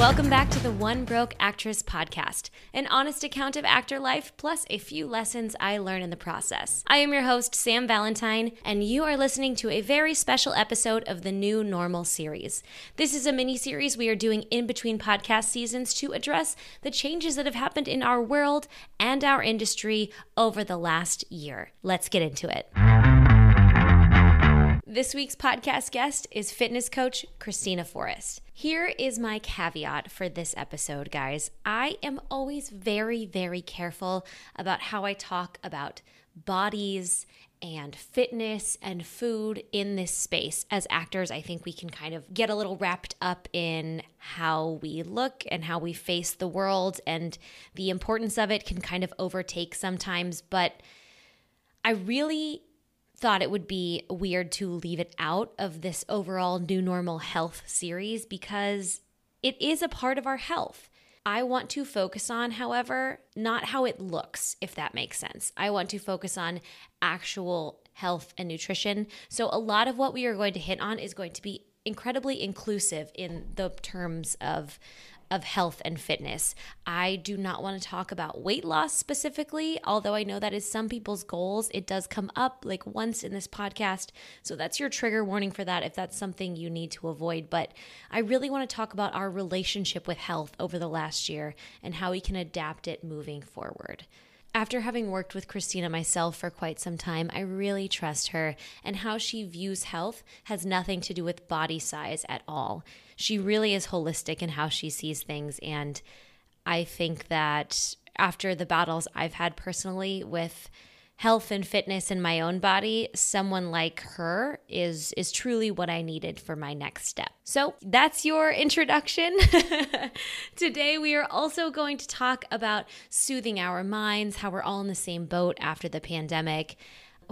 Welcome back to the One Broke Actress podcast, an honest account of actor life plus a few lessons I learn in the process. I am your host, Sam Valentine, and you are listening to a very special episode of the New Normal series. This is a mini series we are doing in between podcast seasons to address the changes that have happened in our world and our industry over the last year. Let's get into it. This week's podcast guest is fitness coach Christina Forrest. Here is my caveat for this episode, guys. I am always very, very careful about how I talk about bodies and fitness and food in this space. As actors, I think we can kind of get a little wrapped up in how we look and how we face the world, and the importance of it can kind of overtake sometimes. But I really thought it would be weird to leave it out of this overall new normal health series because it is a part of our health. I want to focus on, however, not how it looks, if that makes sense. I want to focus on actual health and nutrition. So, a lot of what we are going to hit on is going to be incredibly inclusive in the terms of of health and fitness. I do not want to talk about weight loss specifically, although I know that is some people's goals. It does come up like once in this podcast. So that's your trigger warning for that if that's something you need to avoid. But I really want to talk about our relationship with health over the last year and how we can adapt it moving forward. After having worked with Christina myself for quite some time, I really trust her, and how she views health has nothing to do with body size at all. She really is holistic in how she sees things, and I think that after the battles I've had personally with health and fitness in my own body, someone like her is is truly what I needed for my next step. So, that's your introduction. Today we are also going to talk about soothing our minds, how we're all in the same boat after the pandemic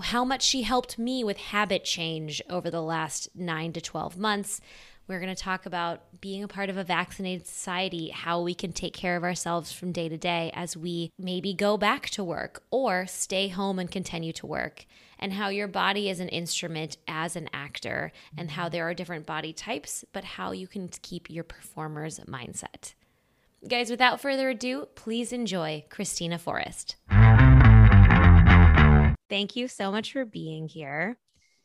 how much she helped me with habit change over the last 9 to 12 months, we're going to talk about being a part of a vaccinated society, how we can take care of ourselves from day to day as we maybe go back to work or stay home and continue to work, and how your body is an instrument as an actor, and how there are different body types, but how you can keep your performer's mindset. Guys, without further ado, please enjoy Christina Forrest. Thank you so much for being here.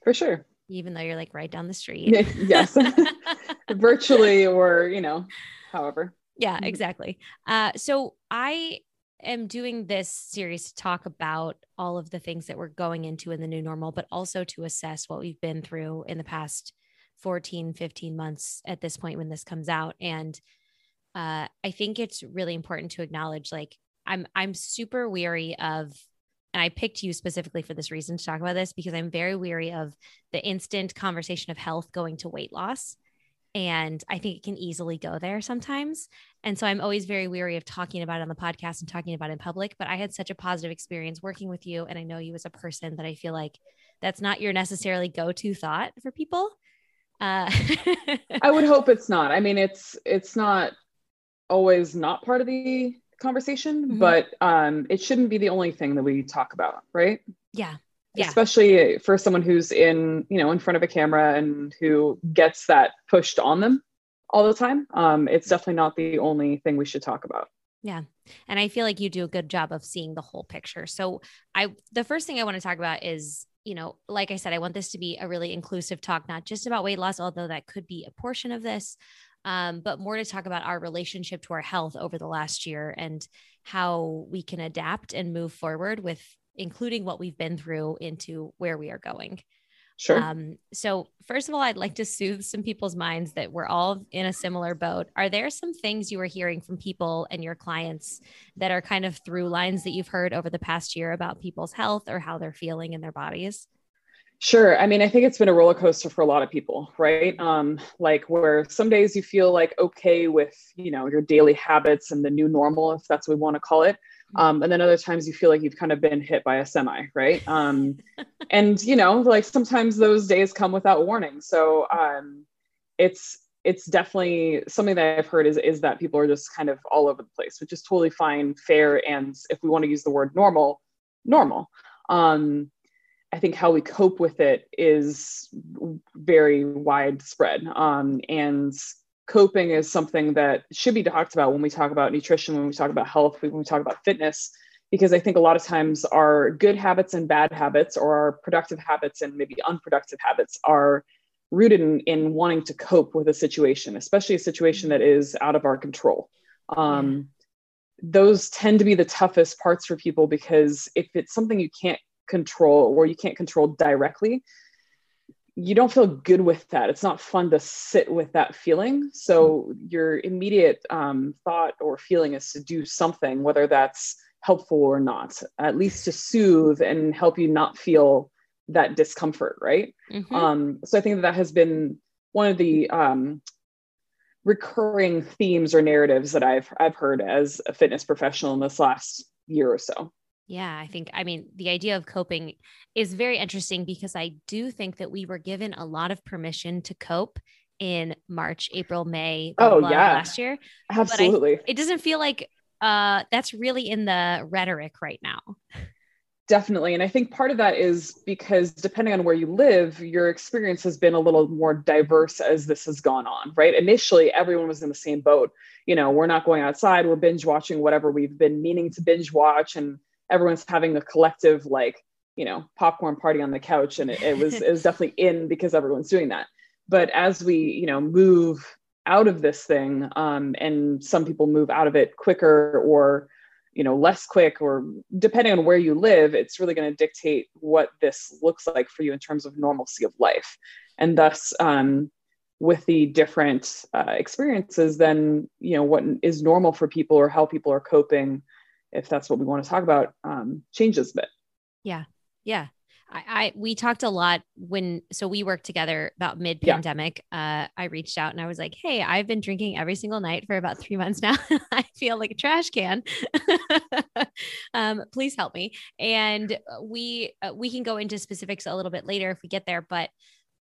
For sure even though you're like right down the street. yes. Virtually or, you know, however. Yeah, mm-hmm. exactly. Uh, so I am doing this series to talk about all of the things that we're going into in the new normal, but also to assess what we've been through in the past 14, 15 months at this point when this comes out. And uh, I think it's really important to acknowledge like I'm I'm super weary of and I picked you specifically for this reason to talk about this because I'm very weary of the instant conversation of health going to weight loss. And I think it can easily go there sometimes. And so I'm always very weary of talking about it on the podcast and talking about it in public. But I had such a positive experience working with you. And I know you as a person that I feel like that's not your necessarily go to thought for people. Uh- I would hope it's not. I mean, it's, it's not always not part of the conversation, mm-hmm. but um, it shouldn't be the only thing that we talk about, right? Yeah. Yeah. Especially for someone who's in, you know, in front of a camera and who gets that pushed on them all the time. Um, it's definitely not the only thing we should talk about. Yeah. And I feel like you do a good job of seeing the whole picture. So I the first thing I want to talk about is, you know, like I said, I want this to be a really inclusive talk, not just about weight loss, although that could be a portion of this, um, but more to talk about our relationship to our health over the last year and how we can adapt and move forward with including what we've been through into where we are going. Sure. Um, so, first of all, I'd like to soothe some people's minds that we're all in a similar boat. Are there some things you are hearing from people and your clients that are kind of through lines that you've heard over the past year about people's health or how they're feeling in their bodies? Sure. I mean, I think it's been a roller coaster for a lot of people, right? Um, like where some days you feel like okay with, you know, your daily habits and the new normal, if that's what we want to call it. Mm-hmm. Um, and then other times you feel like you've kind of been hit by a semi, right? Um, and you know, like sometimes those days come without warning. So um, it's it's definitely something that I've heard is is that people are just kind of all over the place, which is totally fine, fair, and if we want to use the word normal, normal. Um, I think how we cope with it is very widespread. Um, and coping is something that should be talked about when we talk about nutrition, when we talk about health, when we talk about fitness, because I think a lot of times our good habits and bad habits, or our productive habits and maybe unproductive habits, are rooted in, in wanting to cope with a situation, especially a situation that is out of our control. Um, those tend to be the toughest parts for people because if it's something you can't control or you can't control directly, you don't feel good with that. It's not fun to sit with that feeling. So your immediate um, thought or feeling is to do something, whether that's helpful or not, at least to soothe and help you not feel that discomfort, right? Mm-hmm. Um, so I think that, that has been one of the um, recurring themes or narratives that I've I've heard as a fitness professional in this last year or so. Yeah, I think, I mean, the idea of coping is very interesting because I do think that we were given a lot of permission to cope in March, April, May. oh, yeah. Last year. Absolutely. I, it doesn't feel like uh, that's really in the rhetoric right now. Definitely. And I think part of that is because depending on where you live, your experience has been a little more diverse as this has gone on, right? Initially, everyone was in the same boat. You know, we're not going outside, we're binge watching whatever we've been meaning to binge watch. And everyone's having a collective like you know popcorn party on the couch and it, it was it was definitely in because everyone's doing that. But as we you know move out of this thing um, and some people move out of it quicker or you know less quick or depending on where you live it's really going to dictate what this looks like for you in terms of normalcy of life. And thus um, with the different uh, experiences then you know what is normal for people or how people are coping if that's what we want to talk about, um, changes a bit. Yeah. Yeah. I, I, we talked a lot when so we worked together about mid pandemic. Yeah. Uh, I reached out and I was like, "Hey, I've been drinking every single night for about three months now. I feel like a trash can. um, please help me." And we uh, we can go into specifics a little bit later if we get there, but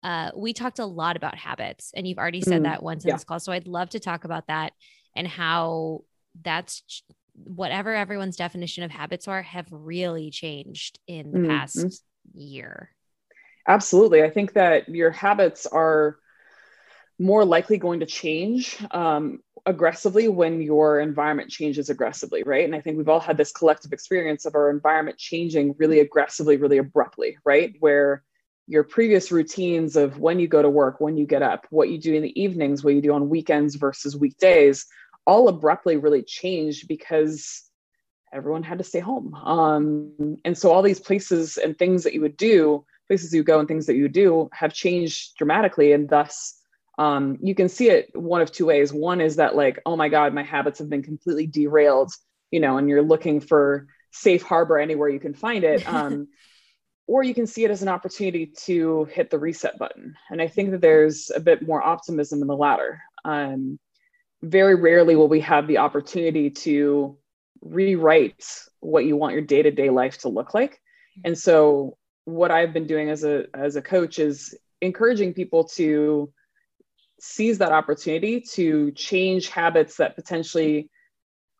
uh, we talked a lot about habits, and you've already said mm, that once in yeah. this call. So I'd love to talk about that and how that's whatever everyone's definition of habits are have really changed in the mm-hmm. past year. Absolutely. I think that your habits are more likely going to change um, aggressively when your environment changes aggressively, right? And I think we've all had this collective experience of our environment changing really aggressively, really abruptly, right? Where your previous routines of when you go to work, when you get up, what you do in the evenings, what you do on weekends versus weekdays all abruptly really changed because everyone had to stay home. Um, and so all these places and things that you would do, places you go and things that you do have changed dramatically. And thus, um, you can see it one of two ways. One is that, like, oh my God, my habits have been completely derailed, you know, and you're looking for safe harbor anywhere you can find it. Um, or you can see it as an opportunity to hit the reset button. And I think that there's a bit more optimism in the latter. Um, very rarely will we have the opportunity to rewrite what you want your day-to-day life to look like. And so what i've been doing as a as a coach is encouraging people to seize that opportunity to change habits that potentially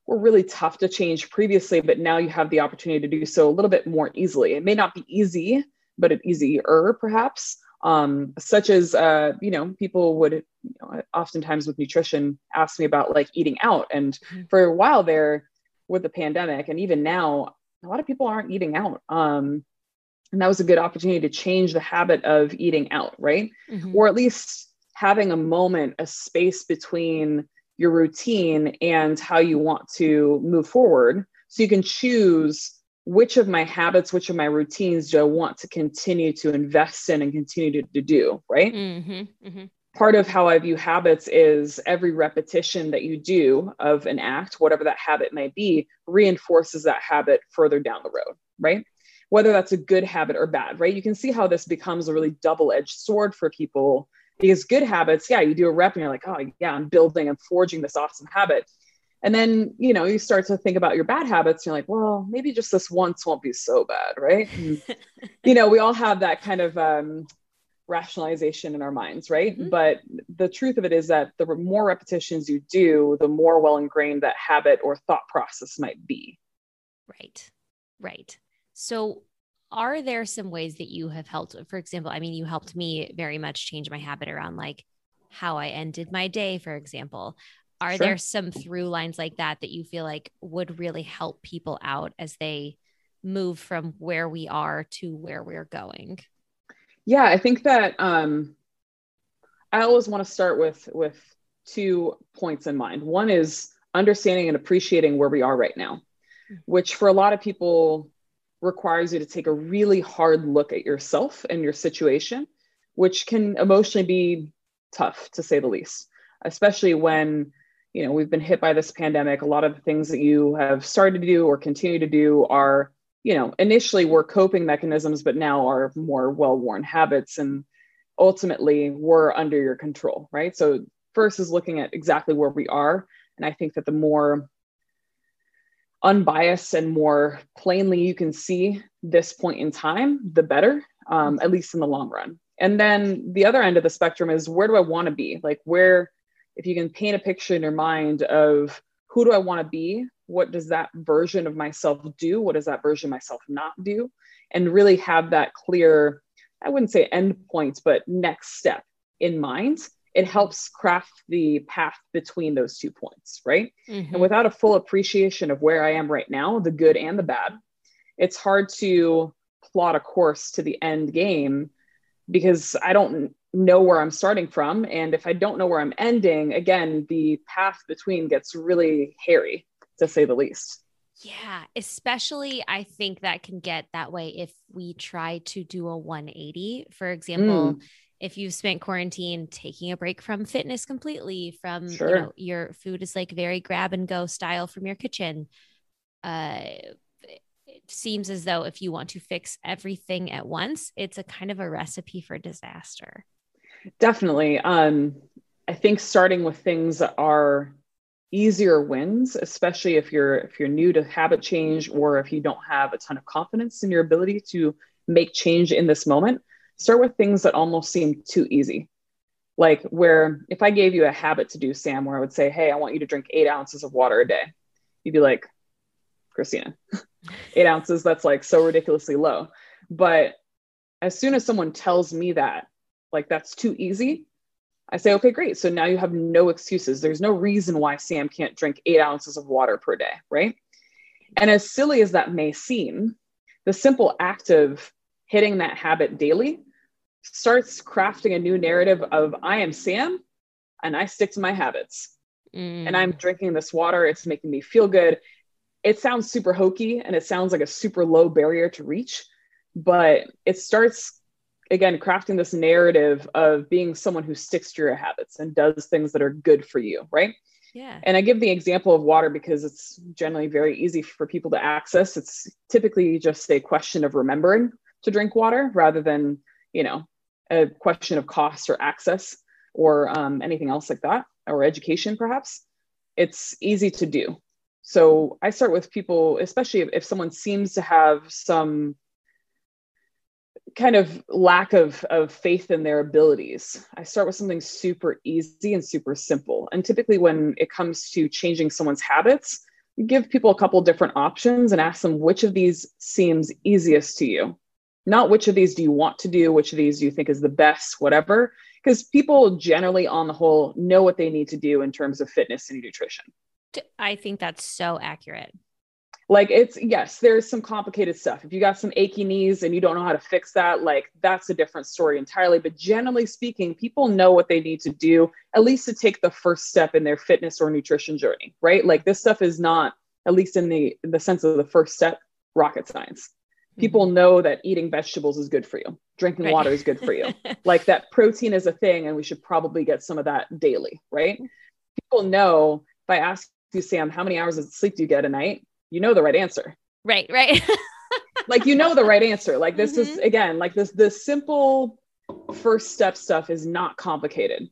were really tough to change previously but now you have the opportunity to do so a little bit more easily. It may not be easy but it easier perhaps um, such as uh, you know people would you know, oftentimes with nutrition ask me about like eating out and mm-hmm. for a while there with the pandemic and even now a lot of people aren't eating out um, and that was a good opportunity to change the habit of eating out right mm-hmm. or at least having a moment a space between your routine and how you want to move forward so you can choose which of my habits, which of my routines do I want to continue to invest in and continue to, to do, right? Mm-hmm, mm-hmm. Part of how I view habits is every repetition that you do of an act, whatever that habit may be, reinforces that habit further down the road, right? Whether that's a good habit or bad, right? You can see how this becomes a really double edged sword for people because good habits, yeah, you do a rep and you're like, oh, yeah, I'm building, I'm forging this awesome habit and then you know you start to think about your bad habits you're like well maybe just this once won't be so bad right? And, you know we all have that kind of um, rationalization in our minds right? Mm-hmm. but the truth of it is that the more repetitions you do the more well ingrained that habit or thought process might be. Right. Right. So are there some ways that you have helped for example i mean you helped me very much change my habit around like how I ended my day, for example. Are sure. there some through lines like that that you feel like would really help people out as they move from where we are to where we're going? Yeah, I think that um, I always want to start with with two points in mind. One is understanding and appreciating where we are right now, mm-hmm. which for a lot of people requires you to take a really hard look at yourself and your situation, which can emotionally be tough to say the least, especially when you know we've been hit by this pandemic. A lot of the things that you have started to do or continue to do are you know initially were coping mechanisms, but now are more well-worn habits and ultimately were under your control, right? So first is looking at exactly where we are, and I think that the more unbiased and more plainly you can see this point in time, the better, um, at least in the long run. And then the other end of the spectrum is where do I want to be? Like, where, if you can paint a picture in your mind of who do I want to be? What does that version of myself do? What does that version of myself not do? And really have that clear, I wouldn't say end point, but next step in mind it helps craft the path between those two points, right? Mm-hmm. And without a full appreciation of where I am right now, the good and the bad, it's hard to plot a course to the end game because I don't know where I'm starting from. And if I don't know where I'm ending, again, the path between gets really hairy, to say the least. Yeah, especially I think that can get that way if we try to do a 180. For example, mm if you've spent quarantine taking a break from fitness completely from sure. you know your food is like very grab and go style from your kitchen uh it seems as though if you want to fix everything at once it's a kind of a recipe for disaster definitely um i think starting with things that are easier wins especially if you're if you're new to habit change or if you don't have a ton of confidence in your ability to make change in this moment start with things that almost seem too easy. Like where if I gave you a habit to do, Sam, where I would say, Hey, I want you to drink eight ounces of water a day, you'd be like, Christina, eight ounces, that's like so ridiculously low. But as soon as someone tells me that, like that's too easy, I say, okay, great. So now you have no excuses. There's no reason why Sam can't drink eight ounces of water per day, right? And as silly as that may seem, the simple act of hitting that habit daily starts crafting a new narrative of I am Sam and I stick to my habits. Mm. And I'm drinking this water. It's making me feel good. It sounds super hokey and it sounds like a super low barrier to reach, but it starts again crafting this narrative of being someone who sticks to your habits and does things that are good for you, right? Yeah. And I give the example of water because it's generally very easy for people to access. It's typically just a question of remembering to drink water rather than, you know, a question of cost or access or um, anything else like that, or education perhaps, it's easy to do. So I start with people, especially if, if someone seems to have some kind of lack of, of faith in their abilities. I start with something super easy and super simple. And typically, when it comes to changing someone's habits, give people a couple different options and ask them which of these seems easiest to you not which of these do you want to do, which of these do you think is the best, whatever. Because people generally, on the whole, know what they need to do in terms of fitness and nutrition. I think that's so accurate. Like it's yes, there's some complicated stuff. If you got some achy knees and you don't know how to fix that, like that's a different story entirely. But generally speaking, people know what they need to do, at least to take the first step in their fitness or nutrition journey, right? Like this stuff is not, at least in the in the sense of the first step, rocket science people mm-hmm. know that eating vegetables is good for you drinking right. water is good for you like that protein is a thing and we should probably get some of that daily right people know if i ask you sam how many hours of sleep do you get a night you know the right answer right right like you know the right answer like this mm-hmm. is again like this the simple first step stuff is not complicated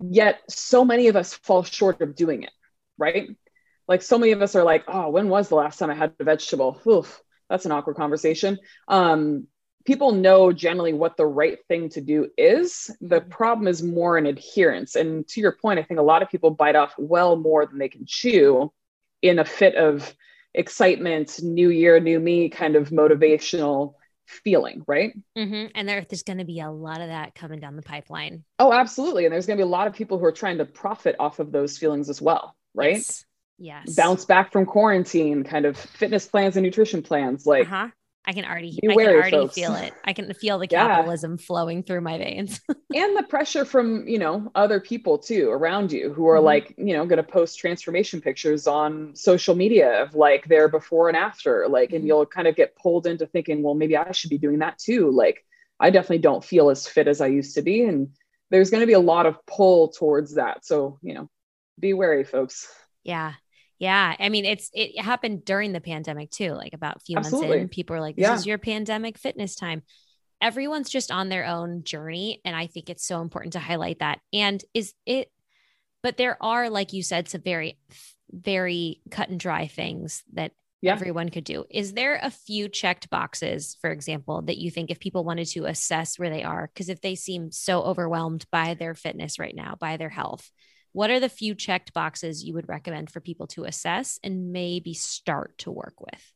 yet so many of us fall short of doing it right like so many of us are like oh when was the last time i had a vegetable Oof that's an awkward conversation. Um, people know generally what the right thing to do is. The mm-hmm. problem is more in adherence. And to your point, I think a lot of people bite off well more than they can chew in a fit of excitement, new year, new me kind of motivational feeling, right? Mm-hmm. And there, there's going to be a lot of that coming down the pipeline. Oh, absolutely. And there's going to be a lot of people who are trying to profit off of those feelings as well, right? Yes. yes. Bounce back from quarantine, kind of fitness plans and nutrition plans. Like, uh-huh. I can already, I can already folks. feel it. I can feel the capitalism yeah. flowing through my veins. and the pressure from, you know, other people too around you who are mm-hmm. like, you know, going to post transformation pictures on social media of like their before and after. Like, mm-hmm. and you'll kind of get pulled into thinking, well, maybe I should be doing that too. Like, I definitely don't feel as fit as I used to be. And there's going to be a lot of pull towards that. So, you know, be wary, folks. Yeah. Yeah. I mean, it's it happened during the pandemic too. Like about a few Absolutely. months in, people are like, This yeah. is your pandemic fitness time. Everyone's just on their own journey. And I think it's so important to highlight that. And is it, but there are, like you said, some very, very cut and dry things that yeah. everyone could do. Is there a few checked boxes, for example, that you think if people wanted to assess where they are? Because if they seem so overwhelmed by their fitness right now, by their health, what are the few checked boxes you would recommend for people to assess and maybe start to work with?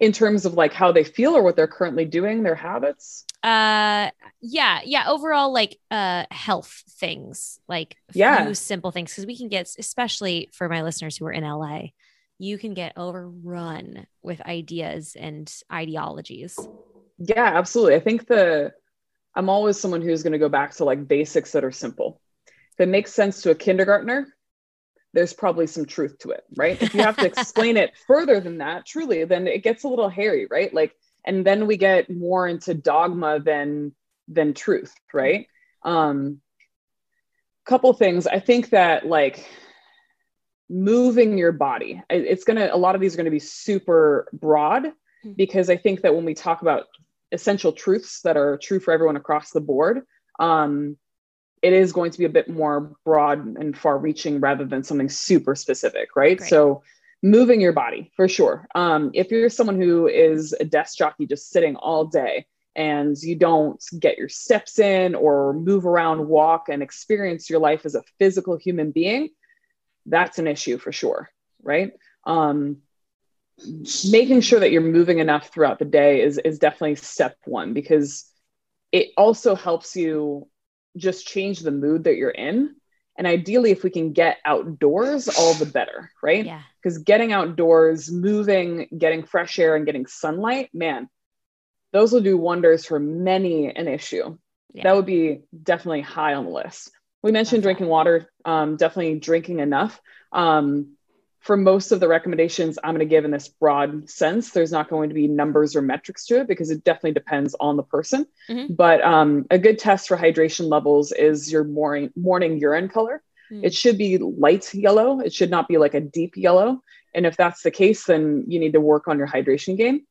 In terms of like how they feel or what they're currently doing, their habits? Uh yeah, yeah, overall like uh health things, like yeah. simple things cuz we can get especially for my listeners who are in LA, you can get overrun with ideas and ideologies. Yeah, absolutely. I think the I'm always someone who's going to go back to like basics that are simple if it makes sense to a kindergartner, there's probably some truth to it, right? If you have to explain it further than that, truly, then it gets a little hairy, right? Like, and then we get more into dogma than than truth, right? Um, couple things. I think that like moving your body, it's gonna. A lot of these are gonna be super broad hmm. because I think that when we talk about essential truths that are true for everyone across the board, um, it is going to be a bit more broad and far reaching rather than something super specific, right? So moving your body for sure. Um, if you're someone who is a desk jockey just sitting all day and you don't get your steps in or move around, walk, and experience your life as a physical human being, that's an issue for sure, right? Um, making sure that you're moving enough throughout the day is, is definitely step one because it also helps you just change the mood that you're in. And ideally, if we can get outdoors, all the better, right? Yeah. Because getting outdoors, moving, getting fresh air, and getting sunlight, man, those will do wonders for many an issue. Yeah. That would be definitely high on the list. We mentioned drinking water, um, definitely drinking enough. Um, for most of the recommendations I'm going to give in this broad sense, there's not going to be numbers or metrics to it because it definitely depends on the person. Mm-hmm. But um, a good test for hydration levels is your morning morning urine color. Mm-hmm. It should be light yellow. It should not be like a deep yellow. And if that's the case, then you need to work on your hydration game.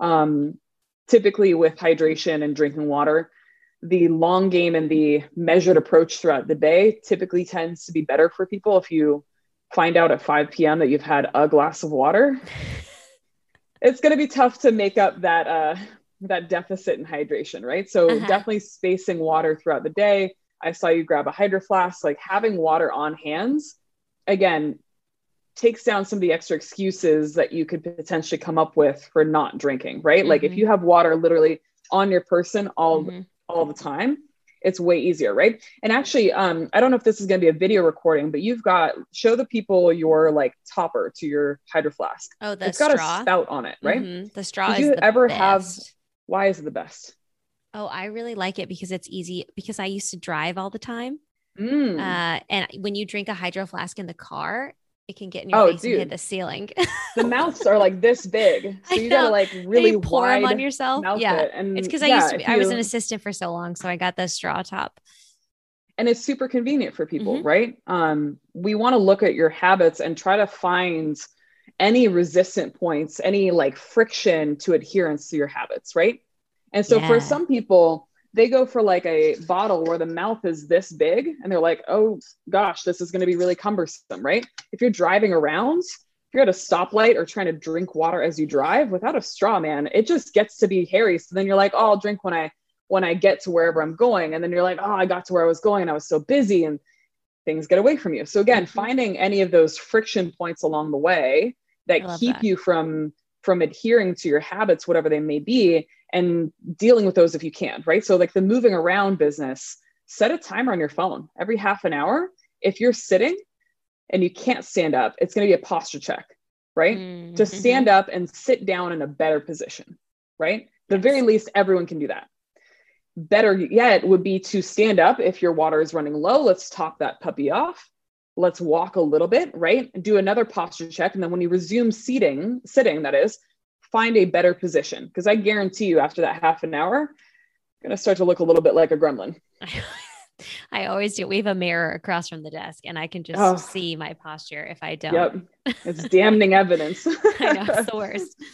Um, typically, with hydration and drinking water, the long game and the measured approach throughout the day typically tends to be better for people if you find out at 5 p.m. that you've had a glass of water, it's going to be tough to make up that uh, that deficit in hydration, right? So uh-huh. definitely spacing water throughout the day. I saw you grab a hydro flask, like having water on hands. Again, takes down some of the extra excuses that you could potentially come up with for not drinking, right? Mm-hmm. Like if mm-hmm. you have water literally on your person all mm-hmm. all the time, it's way easier, right? And actually, um, I don't know if this is going to be a video recording, but you've got show the people your like topper to your hydro flask. Oh, the it's straw. got a spout on it, right? Mm-hmm. The straw. Did you ever best. have? Why is it the best? Oh, I really like it because it's easy. Because I used to drive all the time. Mm. Uh, and when you drink a hydro flask in the car, it can get in your oh, face dude. and hit the ceiling. the mouths are like this big, so you gotta like really pour them on yourself. Yeah, it. and it's because yeah, I used to. Be, I was an assistant for so long, so I got the straw top. And it's super convenient for people, mm-hmm. right? Um, we want to look at your habits and try to find any resistant points, any like friction to adherence to your habits, right? And so yeah. for some people, they go for like a bottle where the mouth is this big and they're like, oh gosh, this is going to be really cumbersome, right? If you're driving around, if you're at a stoplight or trying to drink water as you drive without a straw, man, it just gets to be hairy. So then you're like, oh, I'll drink when I when I get to wherever I'm going. And then you're like, oh, I got to where I was going and I was so busy and things get away from you. So again, mm-hmm. finding any of those friction points along the way that keep that. you from from adhering to your habits, whatever they may be, and dealing with those if you can, right? So, like the moving around business, set a timer on your phone every half an hour. If you're sitting and you can't stand up, it's going to be a posture check, right? Mm-hmm. To stand up and sit down in a better position, right? The very least, everyone can do that. Better yet would be to stand up if your water is running low. Let's top that puppy off. Let's walk a little bit, right? Do another posture check. And then when you resume seating, sitting, that is, find a better position. Because I guarantee you, after that half an hour, you're going to start to look a little bit like a gremlin. I always do. We have a mirror across from the desk, and I can just oh. see my posture if I don't. Yep, it's damning evidence. I know it's the worst.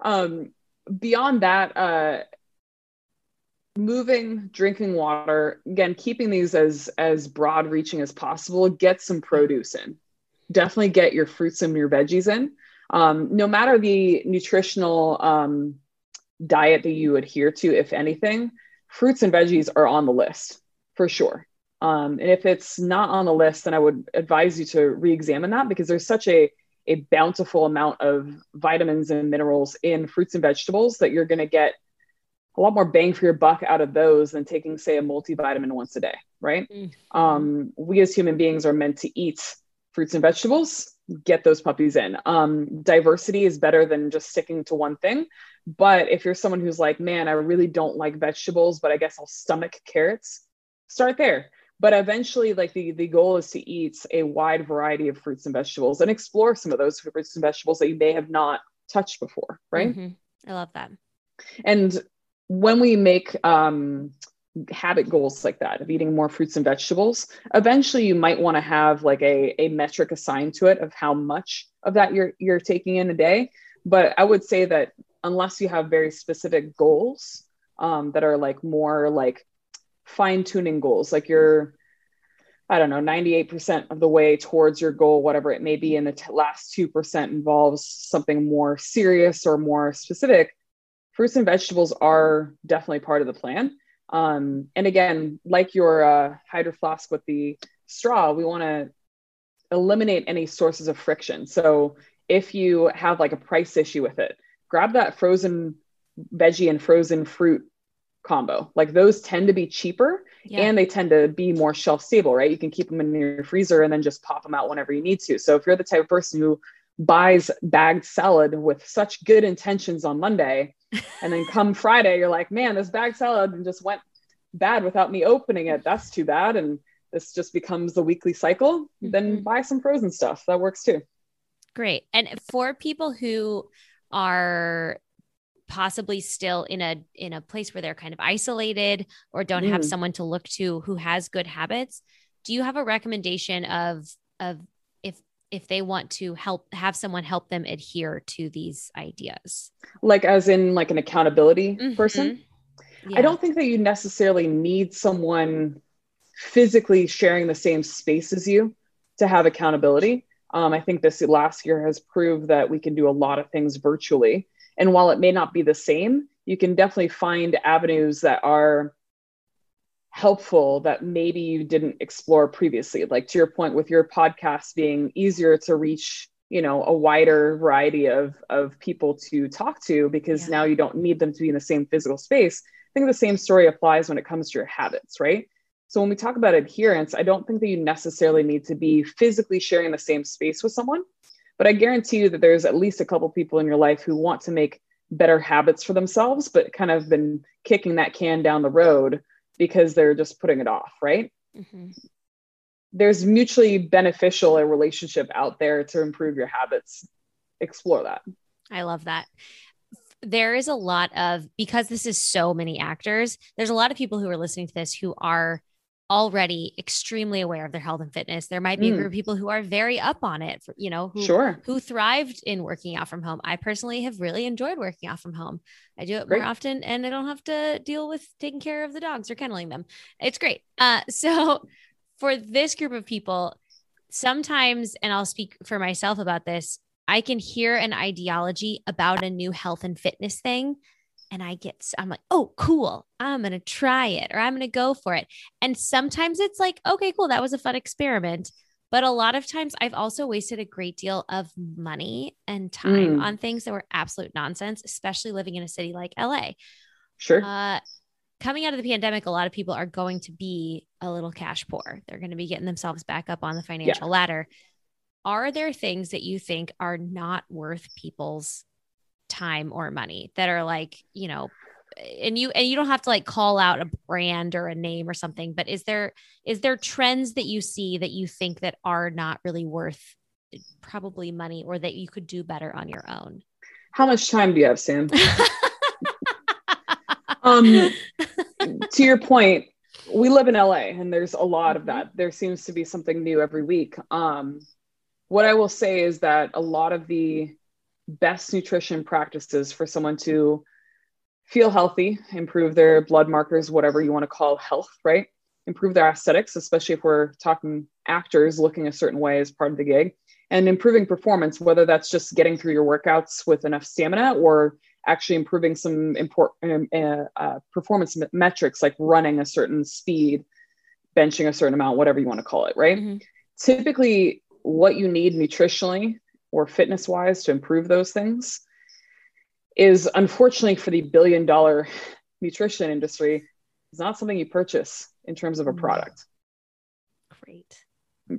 Um, beyond that, uh, moving, drinking water. Again, keeping these as as broad reaching as possible. Get some produce in. Definitely get your fruits and your veggies in. Um, no matter the nutritional um, diet that you adhere to, if anything, fruits and veggies are on the list for sure. Um, and if it's not on the list, then I would advise you to re-examine that because there's such a a bountiful amount of vitamins and minerals in fruits and vegetables that you're going to get a lot more bang for your buck out of those than taking, say, a multivitamin once a day, right? Mm-hmm. Um, we as human beings are meant to eat fruits and vegetables. Get those puppies in. Um, diversity is better than just sticking to one thing. But if you're someone who's like, man, I really don't like vegetables, but I guess I'll stomach carrots, start there but eventually like the the goal is to eat a wide variety of fruits and vegetables and explore some of those fruits and vegetables that you may have not touched before right mm-hmm. i love that and when we make um, habit goals like that of eating more fruits and vegetables eventually you might want to have like a, a metric assigned to it of how much of that you're you're taking in a day. But i would say that unless you have very specific goals um, that are like more like fine tuning goals like you're i don't know 98% of the way towards your goal whatever it may be and the t- last 2% involves something more serious or more specific fruits and vegetables are definitely part of the plan um, and again like your uh, hydro flask with the straw we want to eliminate any sources of friction so if you have like a price issue with it grab that frozen veggie and frozen fruit combo. Like those tend to be cheaper yeah. and they tend to be more shelf stable, right? You can keep them in your freezer and then just pop them out whenever you need to. So if you're the type of person who buys bagged salad with such good intentions on Monday and then come Friday you're like, "Man, this bag salad just went bad without me opening it. That's too bad." And this just becomes the weekly cycle, mm-hmm. then buy some frozen stuff. That works too. Great. And for people who are possibly still in a in a place where they're kind of isolated or don't mm. have someone to look to who has good habits do you have a recommendation of of if they want to help have someone help them adhere to these ideas like as in like an accountability mm-hmm. person yeah. i don't think that you necessarily need someone physically sharing the same space as you to have accountability um, i think this last year has proved that we can do a lot of things virtually and while it may not be the same, you can definitely find avenues that are helpful that maybe you didn't explore previously. Like to your point with your podcast being easier to reach, you know, a wider variety of, of people to talk to because yeah. now you don't need them to be in the same physical space. I think the same story applies when it comes to your habits, right? So when we talk about adherence, I don't think that you necessarily need to be physically sharing the same space with someone. But I guarantee you that there's at least a couple people in your life who want to make better habits for themselves, but kind of been kicking that can down the road because they're just putting it off, right? Mm-hmm. There's mutually beneficial a relationship out there to improve your habits. Explore that. I love that. There is a lot of, because this is so many actors, there's a lot of people who are listening to this who are already extremely aware of their health and fitness. There might be mm. a group of people who are very up on it, for, you know, who, sure. who thrived in working out from home. I personally have really enjoyed working out from home. I do it great. more often and I don't have to deal with taking care of the dogs or kenneling them. It's great. Uh, so for this group of people, sometimes, and I'll speak for myself about this, I can hear an ideology about a new health and fitness thing and I get, I'm like, oh, cool. I'm going to try it or I'm going to go for it. And sometimes it's like, okay, cool. That was a fun experiment. But a lot of times I've also wasted a great deal of money and time Mm. on things that were absolute nonsense, especially living in a city like LA. Sure. Uh, coming out of the pandemic, a lot of people are going to be a little cash poor. They're going to be getting themselves back up on the financial ladder. Are there things that you think are not worth people's time or money that are like, you know, and you and you don't have to like call out a brand or a name or something, but is there is there trends that you see that you think that are not really worth probably money or that you could do better on your own? How much time do you have, Sam? um, to your point, we live in LA and there's a lot of Mhm. that. There seems to be something new every week. Um, what I will say is that a lot of the best nutrition practices for someone to feel healthy, improve their blood markers, whatever you want to call health, right? Improve their aesthetics, especially if we're talking actors looking a certain way as part of the gig, and improving performance, whether that's just getting through your workouts with enough stamina or actually improving some important uh, uh, performance me- metrics like running a certain speed, benching a certain amount, whatever you want to call it, right? Mhm. Typically, what you need nutritionally or fitness wise to improve those things is unfortunately for the billion dollar nutrition industry is not something you purchase in terms of a Mm. product. Great.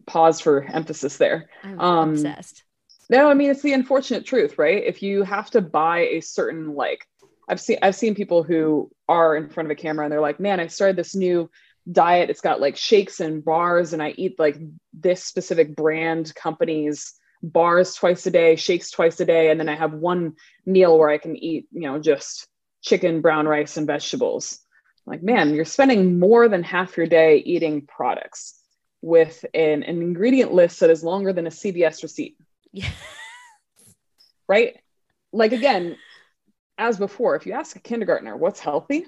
Pause for emphasis there. I'm Um, obsessed. No, I mean it's the unfortunate truth, right? If you have to buy a certain like I've seen I've seen people who are in front of a camera and they're like, "Man, I started this new diet. It's got like shakes and bars and I eat like this specific brand company's bars twice a day, shakes twice a day, and then I have one meal where I can eat, you know, just chicken, brown rice and vegetables." Like, man, you're spending more than half your day eating products with an, an ingredient list that is longer than a CVS receipt Yeah. right? Like again, as before, if you ask a kindergartner what's healthy,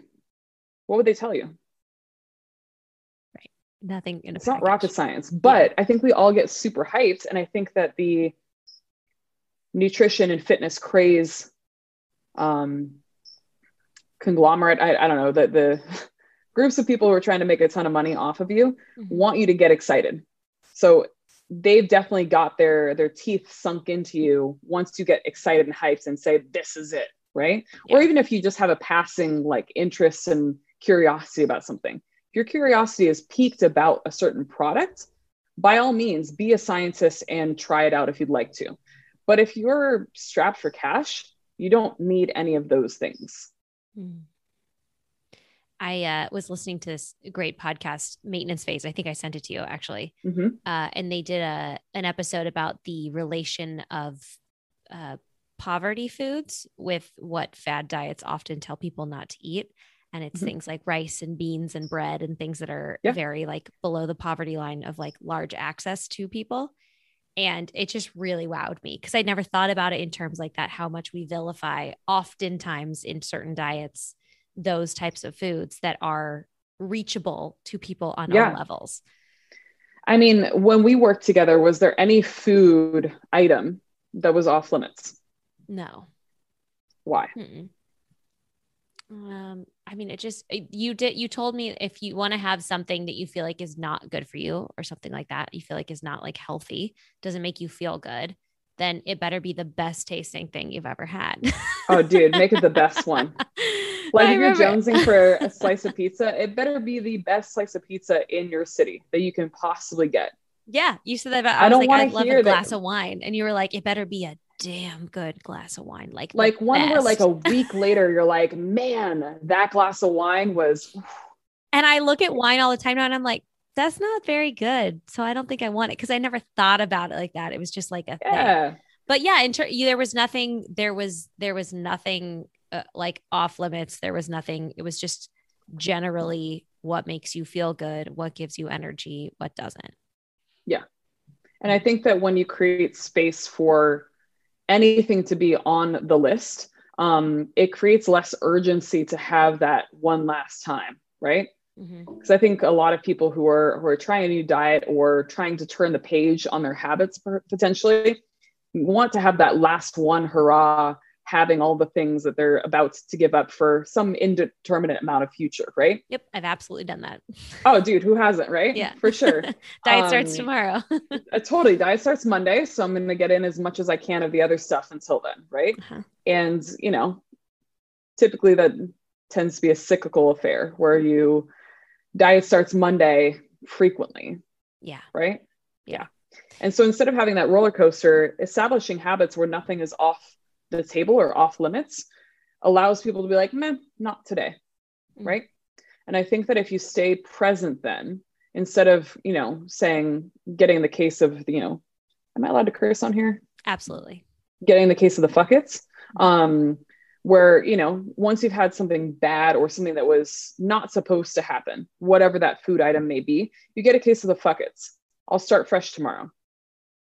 what would they tell you? Nothing in a It's not rocket science, but I think we all get super hyped. And I think that the nutrition and fitness craze um, conglomerate, I, I don't know, the, the groups of people who are trying to make a ton of money off of you Mhm. want you to get excited. So they've definitely got their their teeth sunk into you once you get excited and hyped and say this is it, right? Or even if you just have a passing like interest and curiosity about something. Your curiosity is piqued about a certain product, by all means be a scientist and try it out if you'd like to. But if you're strapped for cash, you don't need any of those things. Mm. I uh, was listening to this great podcast, Maintenance Phase. I think I sent it to you actually. Mhm. Uh, and they did a an episode about the relation of uh, poverty foods with what fad diets often tell people not to eat. And it's Mhm. things like rice and beans and bread and things that are Yeah. very like below the poverty line of like large access to people. And it just really wowed me because I never thought about it in terms like that, how much we vilify oftentimes in certain diets those types of foods that are reachable to people on Yeah. all levels. I mean, when we worked together, was there any food item that was off limits? No. Why? Mm-mm. Um, I mean, it just you did you told me if you want to have something that you feel like is not good for you or something like that, you feel like is not like healthy, doesn't make you feel good, then it better be the best tasting thing you've ever had. Oh, dude, make it the best one. Like I if you're remember- jonesing for a slice of pizza, it better be the best slice of pizza in your city that you can possibly get. Yeah, you said that. About, I I, don't like, wanna love hear a that- glass of wine, and you were like, it better be a damn good glass of wine, like Like one where like a week later, you're like, man, that glass of wine was And I look at wine all the time now, and I'm like, that's not very good. So I don't think I want it because I never thought about it like that. It was just like a thing. But yeah, in ter- there was nothing. There was there was nothing uh, like off limits. There was nothing. It was just generally what makes you feel good, what gives you energy, what doesn't. Yeah, and I think that when you create space for anything to be on the list, um, it creates less urgency to have that one last time, right? Because I think a lot of people who are who are trying a new diet or trying to turn the page on their habits potentially want to have that last one hurrah having all the things that they're about to give up for some indeterminate amount of future, right? Yep, I've absolutely done that. Oh, dude, who hasn't, right? Yeah, for sure. diet um, starts tomorrow. uh, totally, diet starts Monday, so I'm going to get in as much as I can of the other stuff until then, right? Uh-huh. And you know, typically that tends to be a cyclical affair where you diet starts Monday frequently. Yeah. Right. Yeah. And so instead of having that roller coaster, establishing habits where nothing is off the table or off limits allows people to be like, man, not today. Mm-hmm. Right. And I think that if you stay present, then instead of, you know, saying, getting the case of, you know, am I allowed to curse on here? Absolutely. Getting the case of the fuckets. Um, where you know once you've had something bad or something that was not supposed to happen whatever that food item may be you get a case of the fuckets i'll start fresh tomorrow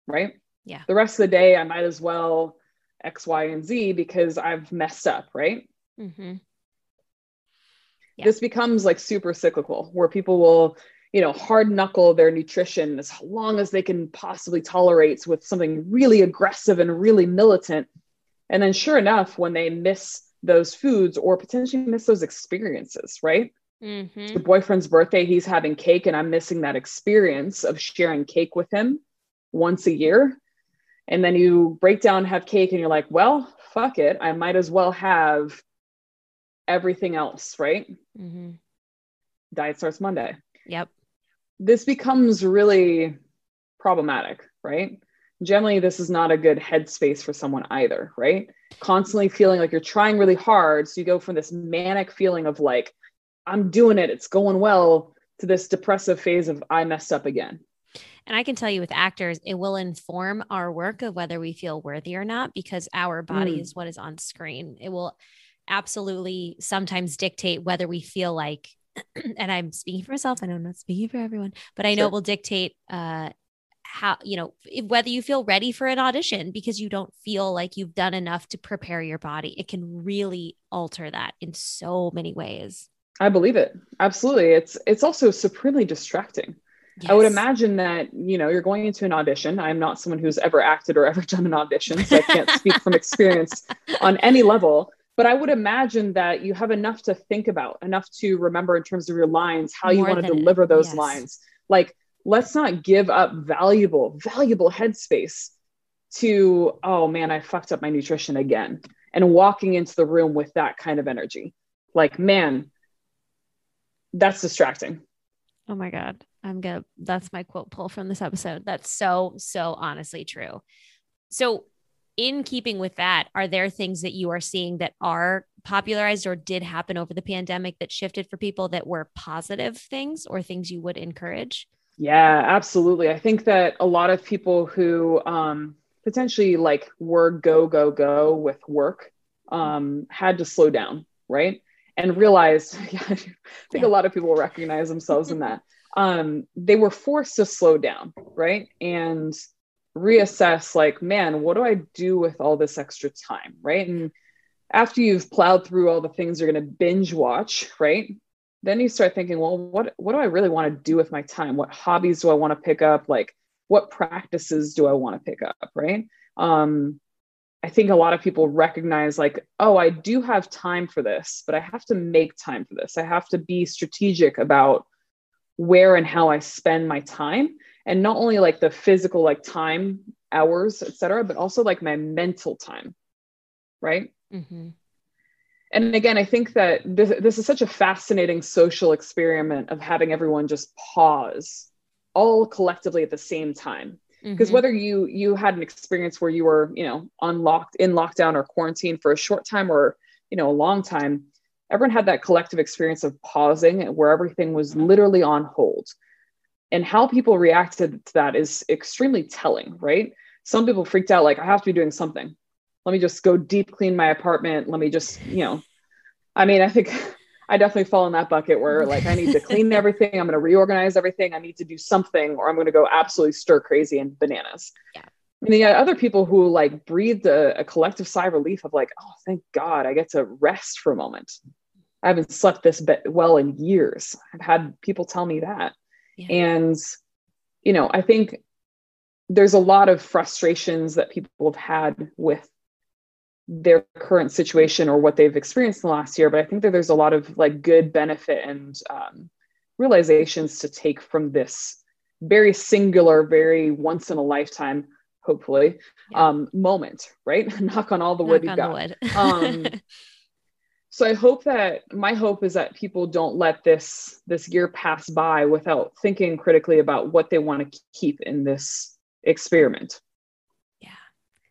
right yeah the rest of the day i might as well x y and z because i've messed up right mm-hmm. yeah. this becomes like super cyclical where people will you know hard knuckle their nutrition as long as they can possibly tolerate with something really aggressive and really militant and then, sure enough, when they miss those foods or potentially miss those experiences, right? Mm-hmm. Your boyfriend's birthday, he's having cake, and I'm missing that experience of sharing cake with him once a year. And then you break down, have cake, and you're like, well, fuck it. I might as well have everything else, right? Mm-hmm. Diet starts Monday. Yep. This becomes really problematic, right? generally this is not a good headspace for someone either right constantly feeling like you're trying really hard so you go from this manic feeling of like i'm doing it it's going well to this depressive phase of i messed up again and I can tell you with actors, it will inform our work of whether we feel worthy or not because our body mm. is what is on screen. It will absolutely sometimes dictate whether we feel like, and I'm speaking for myself, I know I'm not speaking for everyone, but I know sure. it will dictate uh, how you know whether you feel ready for an audition because you don't feel like you've done enough to prepare your body it can really alter that in so many ways i believe it absolutely it's it's also supremely distracting yes. i would imagine that you know you're going into an audition i'm not someone who's ever acted or ever done an audition so i can't speak from experience on any level but i would imagine that you have enough to think about enough to remember in terms of your lines how More you want to deliver those yes. lines like let's not give up valuable, valuable headspace to, oh man, I fucked up my nutrition again. And walking into the room with that kind of energy. Like, man, that's distracting. Oh my God. I'm gonna, that's my quote pull from this episode. That's so, so honestly true. So, in keeping with that, are there things that you are seeing that are popularized or did happen over the pandemic that shifted for people that were positive things or things you would encourage? Yeah, absolutely. I think that a lot of people who um, potentially like were go, go, go with work um, had to slow down, right? And realize, yeah, I think yeah. a lot of people recognize themselves in that. Um, they were forced to slow down, right? And reassess, like, man, what do I do with all this extra time, right? And after you've plowed through all the things you're going to binge watch, right? then you start thinking, well, what what do I really want to do with my time? What hobbies do I want to pick up? Like, what practices do I want to pick up? Right. Um, I think a lot of people recognize, like, oh, I do have time for this, but I have to make time for this. I have to be strategic about where and how I spend my time. And not only like the physical, like time, hours, etc., but also like my mental time. Right. Mm-hmm and again i think that this, this is such a fascinating social experiment of having everyone just pause all collectively at the same time because mm-hmm. whether you you had an experience where you were you know unlocked in lockdown or quarantine for a short time or you know a long time everyone had that collective experience of pausing where everything was literally on hold. And how people reacted to that is extremely telling right? Some people freaked out like i have to be doing something. Let me just go deep clean my apartment. Let me just you know. I mean i think i definitely fall in that bucket where like i need to clean everything i'm going to reorganize everything i need to do something or i'm going to go absolutely stir crazy and bananas. Yeah. And then you other people who like breathed a, a collective sigh of relief of like oh thank god i get to rest for a moment i haven't slept this well in years. I've had people tell me that. Yeah. and you know i think there's a lot of frustrations that people have had with their current situation or what they've experienced in the last year but i think that there's a lot of like good benefit and um, realizations to take from this very singular very once in a lifetime hopefully yeah. um, moment right? Knock on all the wood you've got. um, so i hope that my hope is that people don't let this this year pass by without thinking critically about what they want to keep in this experiment Yeah.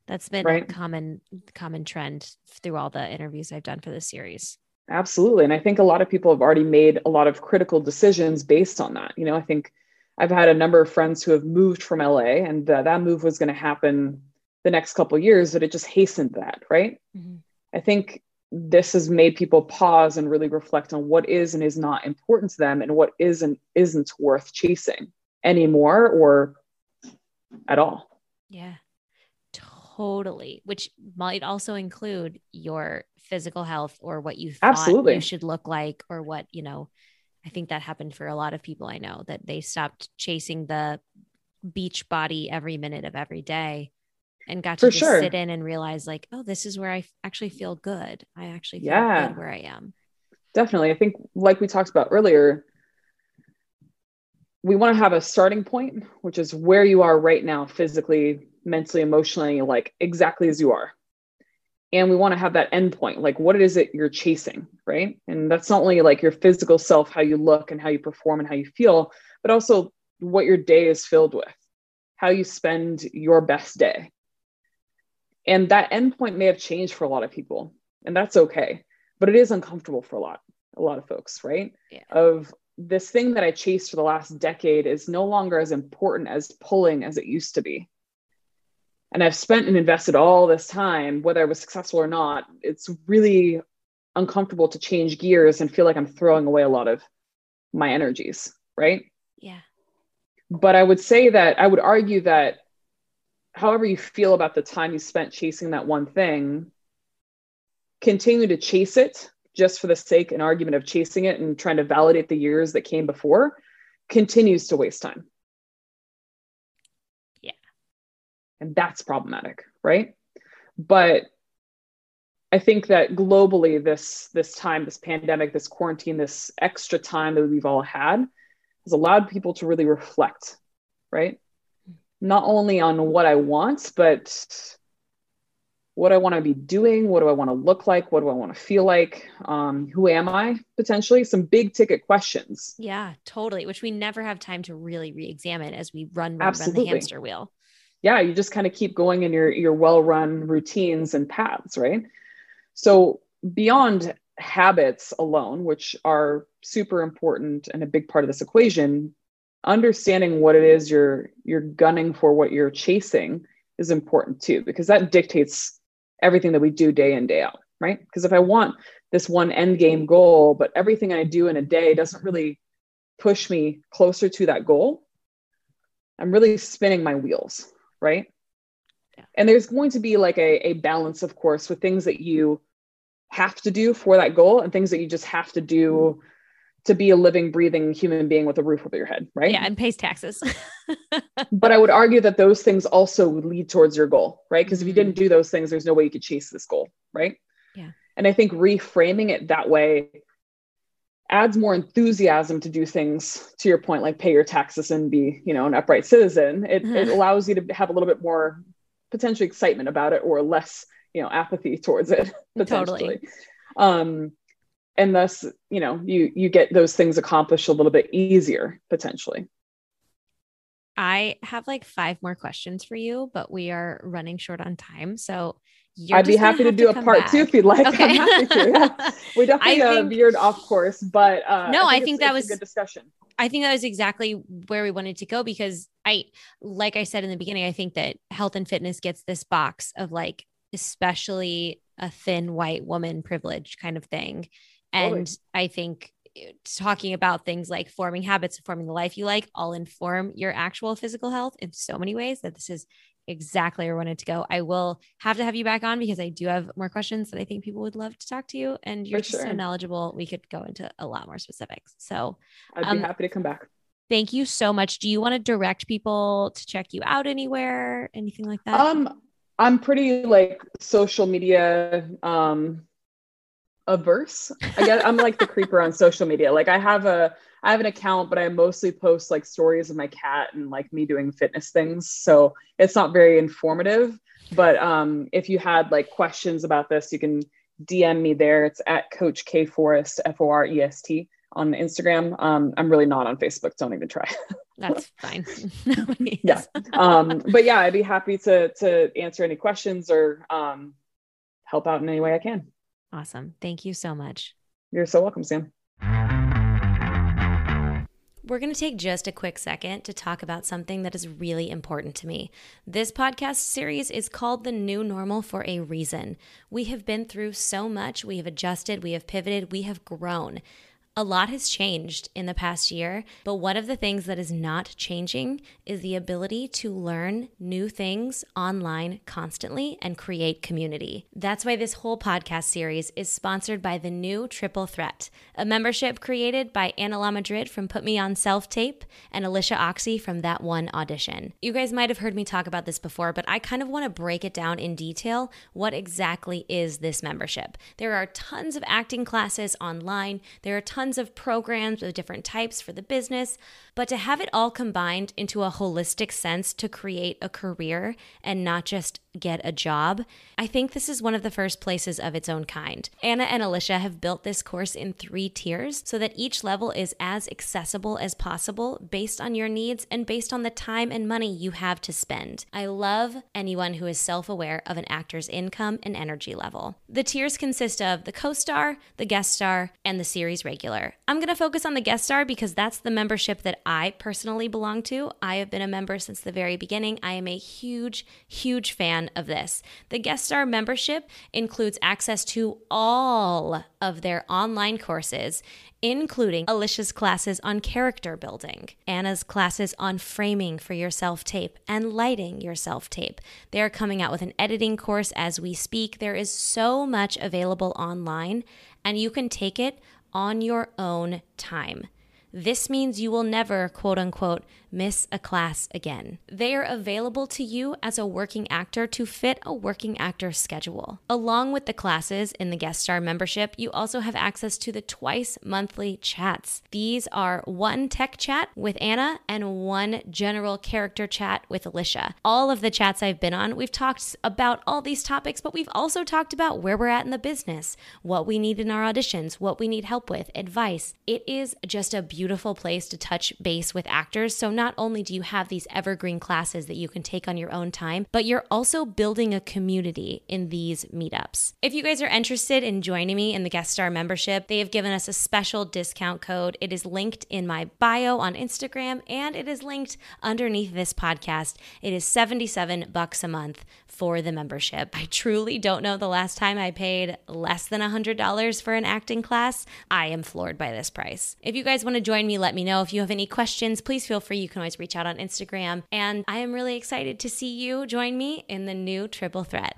that's been right? a common common trend through all the interviews I've done for this series. Absolutely. And I think a lot of people have already made a lot of critical decisions based on that. You know, I think I've had a number of friends who have moved from LA and uh, that move was going to happen the next couple years, but it just hastened that, right? Mm-hmm. I think this has made people pause and really reflect on what is and is not important to them and what is and isn't worth chasing anymore or at all. Yeah. Totally, which might also include your physical health or what you thought Absolutely. you should look like or what, you know, I think that happened for a lot of people I know that they stopped chasing the beach body every minute of every day and got to for just sure. sit in and realize like, oh, this is where I actually feel good. I actually feel yeah. good where I am. Definitely. I think like we talked about earlier, we want to have a starting point, which is where you are right now, physically, mentally, emotionally, like exactly as you are. And we want to have that end point, like what is it you're chasing, right? And that's not only like your physical self, how you look and how you perform and how you feel, but also what your day is filled with, how you spend your best day. And that endpoint may have changed for a lot of people, and that's okay. But it is uncomfortable for a lot, a lot of folks, right? Yeah. Of this thing that I chased for the last decade is no longer as important as pulling as it used to be and I've spent and invested all this time, whether I was successful or not, it's really uncomfortable to change gears and feel like I'm throwing away a lot of my energies, right? Yeah. But I would say that I would argue that however you feel about the time you spent chasing that one thing, continue to chase it just for the sake and argument of chasing it and trying to validate the years that came before continues to waste time. Yeah. And that's problematic, right? But I think that globally, this this time, this pandemic, this quarantine, this extra time that we've all had has allowed people to really reflect, right? Not only on what I want, but what I want to be doing, what do I want to look like, what do I want to feel like, um, who am I potentially? Some big ticket questions. Yeah, totally. Which we never have time to really re-examine as we run run, run the hamster wheel yeah, you just kind of keep going in your your well-run routines and paths, right? So beyond habits alone, which are super important and a big part of this equation, understanding what it is you're you're gunning for, what you're chasing is important too, because that dictates everything that we do day in, day out, right? Because if I want this one end game goal, but everything I do in a day doesn't really push me closer to that goal, I'm really spinning my wheels, right? Yeah. And there's going to be like a, a balance, of course, with things that you have to do for that goal and things that you just have to do to be a living, breathing human being with a roof over your head, right? Yeah, and pays taxes. but I would argue that those things also lead towards your goal, right? Because if you didn't mm-hmm. do those things, there's no way you could chase this goal, right? Yeah. And I think reframing it that way adds more enthusiasm to do things to your point like pay your taxes and be you know an upright citizen it, it allows you to have a little bit more potential excitement about it or less you know apathy towards it potentially totally. um and thus you know you you get those things accomplished a little bit easier potentially i have like five more questions for you but we are running short on time so I'd be happy to do a part back. two if you'd like. Okay. I'm happy to. Yeah. We definitely uh, veered off course, but uh, no, I think, I think that was a good discussion. I think that was exactly where we wanted to go because I, like I said in the beginning, I think that health and fitness gets this box of like, especially a thin white woman privilege kind of thing. And totally. I think eh, talking about things like forming habits, and forming the life you like, all inform your actual physical health in so many ways that this is exactly where I wanted to go. I will have to have you back on because I do have more questions that I think people would love to talk to you. And you're just so knowledgeable. We could go into a lot more specifics. So I'd be um, happy to come back. Thank you so much. Do you want to direct people to check you out anywhere? Anything like that? Um, I'm pretty like social media um averse. I guess I'm like the creeper on social media. Like I have a I have an account, but I mostly post like stories of my cat and like me doing fitness things. So it's not very informative. But um, if you had like questions about this, you can DM me there. It's at Coach K Forest, F O R E S T on Instagram. Um, I'm really not on Facebook. Don't even try. That's fine. yeah. Um, but yeah, I'd be happy to to answer any questions or um, help out in any way I can. Awesome. Thank you so much. You're so welcome, Sam. We're going to take just a quick second to talk about something that is really important to me. This podcast series is called The New Normal for a reason. We have been through so much, we have adjusted, we have pivoted, we have grown. A lot has changed in the past year, but one of the things that is not changing is the ability to learn new things online constantly and create community. That's why this whole podcast series is sponsored by the new Triple Threat, a membership created by Anna La Madrid from Put Me On Self Tape and Alicia Oxy from That One Audition. You guys might have heard me talk about this before, but I kind of want to break it down in detail. What exactly is this membership? There are tons of acting classes online. There are tons tons of programs of different types for the business, but to have it all combined into a holistic sense to create a career and not just get a job, I think this is one of the first places of its own kind. Anna and Alicia have built this course in three tiers so that each level is as accessible as possible based on your needs and based on the time and money you have to spend. I love anyone who is self aware of an actor's income and energy level. The tiers consist of the co star, the guest star, and the series regular. I'm going to focus on the guest star because that's the membership that I personally belong to. I have been a member since the very beginning. I am a huge, huge fan of this. The guest star membership includes access to all of their online courses, including Alicia's classes on character building, Anna's classes on framing for your self tape, and lighting your self tape. They are coming out with an editing course as we speak. There is so much available online, and you can take it on your own time. This means you will never, quote unquote, miss a class again. They are available to you as a working actor to fit a working actor schedule. Along with the classes in the guest star membership, you also have access to the twice monthly chats. These are one tech chat with Anna and one general character chat with Alicia. All of the chats I've been on, we've talked about all these topics, but we've also talked about where we're at in the business, what we need in our auditions, what we need help with, advice. It is just a beautiful place to touch base with actors. So not only do you have these evergreen classes that you can take on your own time, but you're also building a community in these meetups. If you guys are interested in joining me in the guest star membership, they have given us a special discount code. It is linked in my bio on Instagram and it is linked underneath this podcast. It is 77 bucks a month for the membership. I truly don't know the last time I paid less than $100 for an acting class. I am floored by this price. If you guys want to join me, let me know. If you have any questions, please feel free. You can always reach out on Instagram. And I am really excited to see you join me in the new Triple Threat.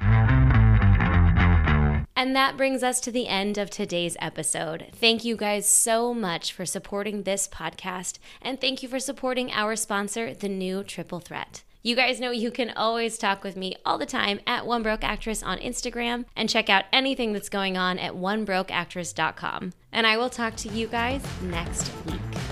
And that brings us to the end of today's episode. Thank you guys so much for supporting this podcast, and thank you for supporting our sponsor, the new Triple Threat. You guys know you can always talk with me all the time at One Broke Actress on Instagram and check out anything that's going on at onebrokeactress.com. And I will talk to you guys next week.